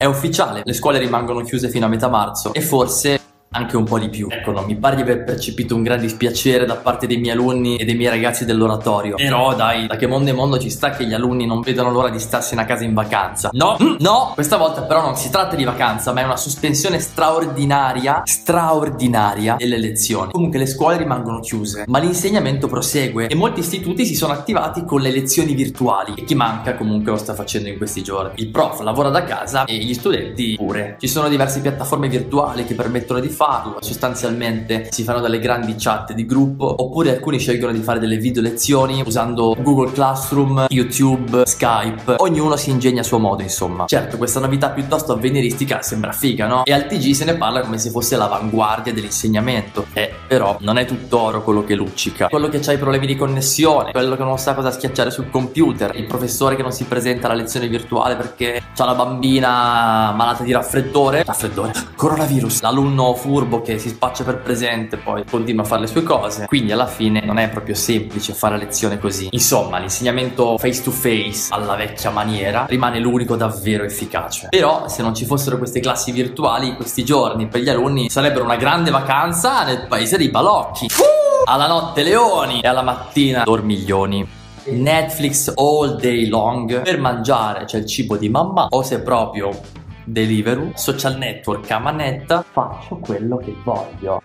È ufficiale, le scuole rimangono chiuse fino a metà marzo e forse anche un po' di più. Ecco, non mi pare di aver percepito un gran dispiacere da parte dei miei alunni e dei miei ragazzi dell'oratorio. Però dai, da che mondo è mondo ci sta che gli alunni non vedano l'ora di starsene a casa in vacanza. No, mm, no, questa volta però non si tratta di vacanza, ma è una sospensione straordinaria, straordinaria delle lezioni. Comunque le scuole rimangono chiuse, ma l'insegnamento prosegue e molti istituti si sono attivati con le lezioni virtuali e chi manca comunque lo sta facendo in questi giorni. Il prof lavora da casa e gli studenti pure. Ci sono diverse piattaforme virtuali che permettono di farlo. Sostanzialmente si fanno delle grandi chat di gruppo oppure alcuni scelgono di fare delle video lezioni usando Google Classroom, YouTube, Skype. Ognuno si ingegna a suo modo, insomma. Certo, questa novità piuttosto avveniristica sembra figa, no? E al TG se ne parla come se fosse l'avanguardia dell'insegnamento. Eh, però non è tutto oro quello che luccica. Quello che ha i problemi di connessione, quello che non sa cosa schiacciare sul computer, il professore che non si presenta alla lezione virtuale perché ha la bambina malata di raffreddore, raffreddore, coronavirus, l'alunno furbo che si spaccia per presente poi continua a fare le sue cose. Quindi alla fine non è proprio semplice fare lezione così. Insomma l'insegnamento face to face alla vecchia maniera rimane l'unico davvero efficace. Però se non ci fossero queste classi virtuali questi giorni per gli alunni sarebbero una grande vacanza nel paese dei balocchi. Alla notte leoni! E alla mattina dormiglioni. Netflix all day long per mangiare c'è il cibo di mamma o se proprio Deliveroo, social network a manetta, faccio quello che voglio.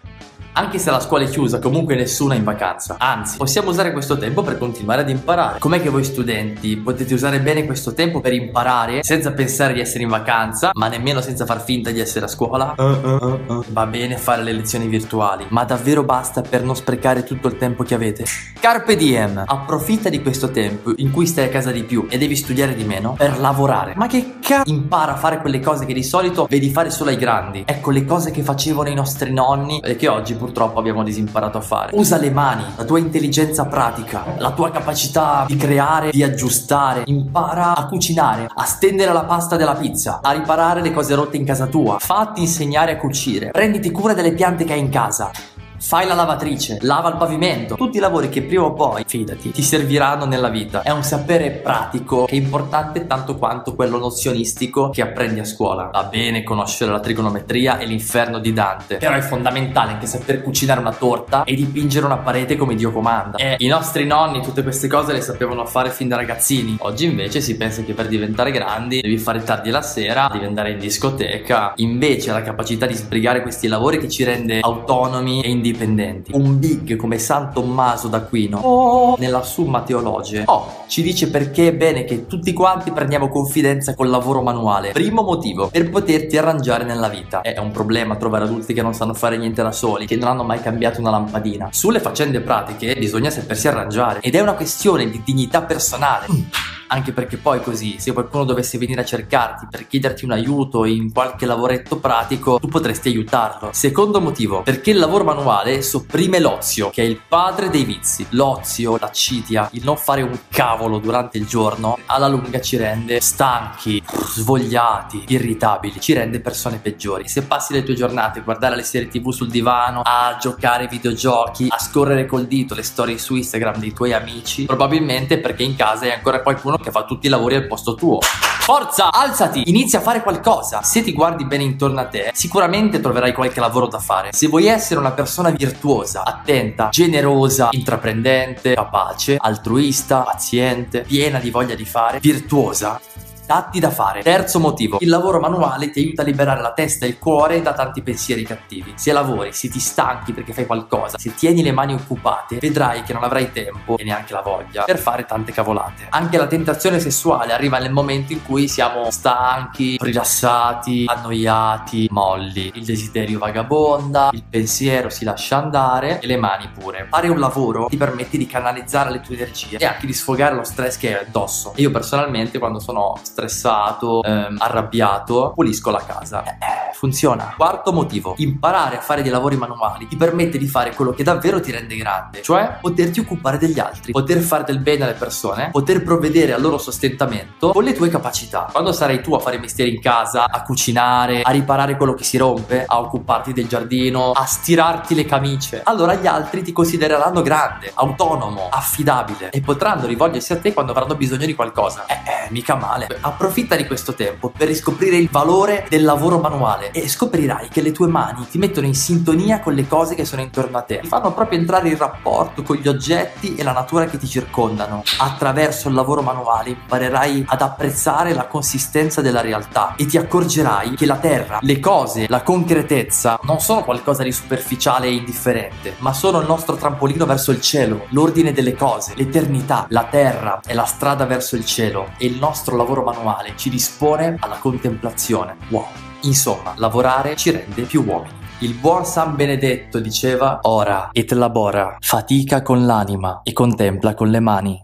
Anche se la scuola è chiusa, comunque nessuno è in vacanza. Anzi, possiamo usare questo tempo per continuare ad imparare. Com'è che voi studenti potete usare bene questo tempo per imparare senza pensare di essere in vacanza, ma nemmeno senza far finta di essere a scuola? Uh, uh, uh, Va bene fare le lezioni virtuali, ma davvero basta per non sprecare tutto il tempo che avete? Carpe diem! Approfitta di questo tempo in cui stai a casa di più e devi studiare di meno per lavorare. Ma che cazzo? Impara a fare quelle cose che di solito vedi fare solo ai grandi. Ecco le cose che facevano i nostri nonni e che oggi purtroppo abbiamo disimparato a fare. Usa le mani, la tua intelligenza pratica, la tua capacità di creare, di aggiustare. Impara a cucinare, a stendere la pasta della pizza, a riparare le cose rotte in casa tua. Fatti insegnare a cucire. Prenditi cura delle piante che hai in casa fai la lavatrice, lava il pavimento, tutti i lavori che prima o poi, fidati, ti serviranno nella vita. È un sapere pratico che è importante tanto quanto quello nozionistico che apprendi a scuola. Va bene conoscere la trigonometria e l'inferno di Dante, però è fondamentale anche saper cucinare una torta e dipingere una parete come Dio comanda. E i nostri nonni tutte queste cose le sapevano fare fin da ragazzini. Oggi invece si pensa che per diventare grandi devi fare tardi la sera, devi andare in discoteca. Invece la capacità di sbrigare questi lavori che ci rende autonomi e indipendenti indipendenti. Un big come San Tommaso d'Aquino oh. nella Summa Teologie oh, ci dice perché è bene che tutti quanti prendiamo confidenza col lavoro manuale. Primo motivo, per poterti arrangiare nella vita. È un problema trovare adulti che non sanno fare niente da soli, che non hanno mai cambiato una lampadina. Sulle faccende pratiche bisogna sapersi arrangiare ed è una questione di dignità personale. Mm anche perché poi così se qualcuno dovesse venire a cercarti per chiederti un aiuto in qualche lavoretto pratico, tu potresti aiutarlo. Secondo motivo, perché il lavoro manuale sopprime l'ozio, che è il padre dei vizi. L'ozio, la citia, il non fare un cavolo durante il giorno, alla lunga ci rende stanchi, svogliati, irritabili, ci rende persone peggiori. Se passi le tue giornate a guardare le serie tv sul divano, a giocare ai videogiochi, a scorrere col dito le storie su Instagram dei tuoi amici, probabilmente perché in casa hai ancora qualcuno che fa tutti i lavori al posto tuo. Forza, alzati, inizia a fare qualcosa. Se ti guardi bene intorno a te, sicuramente troverai qualche lavoro da fare. Se vuoi essere una persona virtuosa, attenta, generosa, intraprendente, capace, altruista, paziente, piena di voglia di fare, virtuosa, datti da fare. Terzo motivo, il lavoro manuale ti aiuta a liberare la testa e il cuore da tanti pensieri cattivi. Se lavori, se ti stanchi perché fai qualcosa, se tieni le mani occupate, vedrai che non avrai tempo e neanche la voglia per fare tante cavolate. Anche la tentazione sessuale arriva nel momento in cui siamo stanchi, rilassati, annoiati, molli. Il desiderio vagabonda, il pensiero si lascia andare e le mani pure. Fare un lavoro ti permette di canalizzare le tue energie e anche di sfogare lo stress che hai addosso. Io personalmente quando sono stressato, ehm, arrabbiato, pulisco la casa. Eh, funziona. Quarto motivo, imparare a fare dei lavori manuali ti permette di fare quello che davvero ti rende grande, cioè poterti occupare degli altri, poter fare del bene alle persone, poter provvedere al loro sostentamento con le tue capacità. Quando sarai tu a fare mestieri in casa, a cucinare, a riparare quello che si rompe, a occuparti del giardino, a stirarti le camicie, allora gli altri ti considereranno grande, autonomo, affidabile e potranno rivolgersi a te quando avranno bisogno di qualcosa. Eh, eh, mica male. Approfitta di questo tempo per riscoprire il valore del lavoro manuale e scoprirai che le tue mani ti mettono in sintonia con le cose che sono intorno a te. Ti fanno proprio entrare in rapporto con gli oggetti e la natura che ti circondano. Attraverso il lavoro manuale imparerai ad apprezzare la consistenza della realtà e ti accorgerai che la terra, le cose, la concretezza non sono qualcosa di superficiale e indifferente, ma sono il nostro trampolino verso il cielo, l'ordine delle cose, l'eternità. La terra è la strada verso il cielo e il nostro lavoro manuale ci dispone alla contemplazione. Wow. Insomma, lavorare ci rende più uomini. Il buon San Benedetto diceva ora et labora, fatica con l'anima e contempla con le mani.